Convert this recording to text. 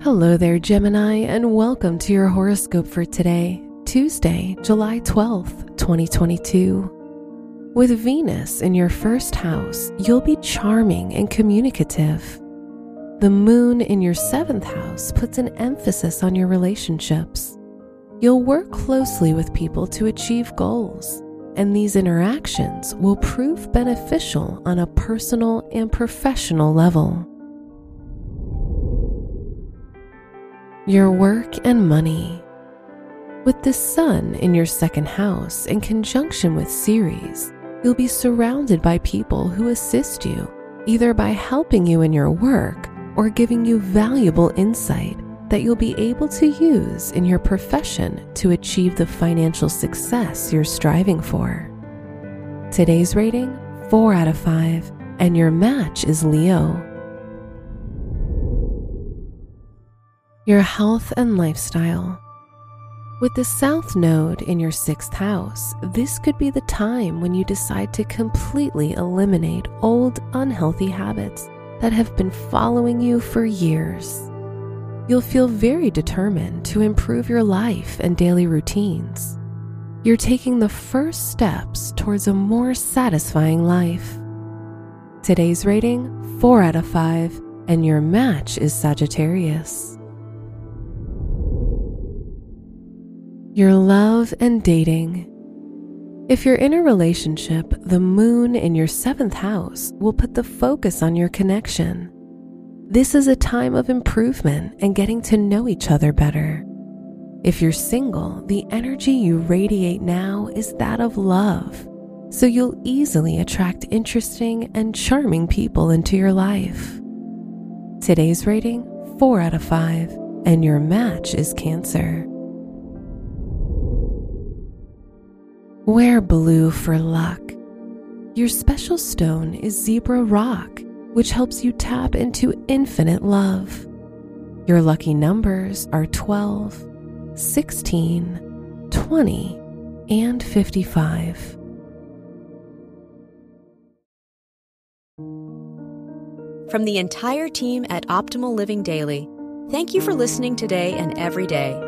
Hello there, Gemini, and welcome to your horoscope for today, Tuesday, July 12th, 2022. With Venus in your first house, you'll be charming and communicative. The moon in your seventh house puts an emphasis on your relationships. You'll work closely with people to achieve goals, and these interactions will prove beneficial on a personal and professional level. Your work and money. With the sun in your second house in conjunction with Ceres, you'll be surrounded by people who assist you, either by helping you in your work or giving you valuable insight that you'll be able to use in your profession to achieve the financial success you're striving for. Today's rating 4 out of 5, and your match is Leo. Your health and lifestyle. With the South Node in your sixth house, this could be the time when you decide to completely eliminate old, unhealthy habits that have been following you for years. You'll feel very determined to improve your life and daily routines. You're taking the first steps towards a more satisfying life. Today's rating 4 out of 5, and your match is Sagittarius. Your love and dating. If you're in a relationship, the moon in your seventh house will put the focus on your connection. This is a time of improvement and getting to know each other better. If you're single, the energy you radiate now is that of love, so you'll easily attract interesting and charming people into your life. Today's rating 4 out of 5, and your match is Cancer. Wear blue for luck. Your special stone is zebra rock, which helps you tap into infinite love. Your lucky numbers are 12, 16, 20, and 55. From the entire team at Optimal Living Daily, thank you for listening today and every day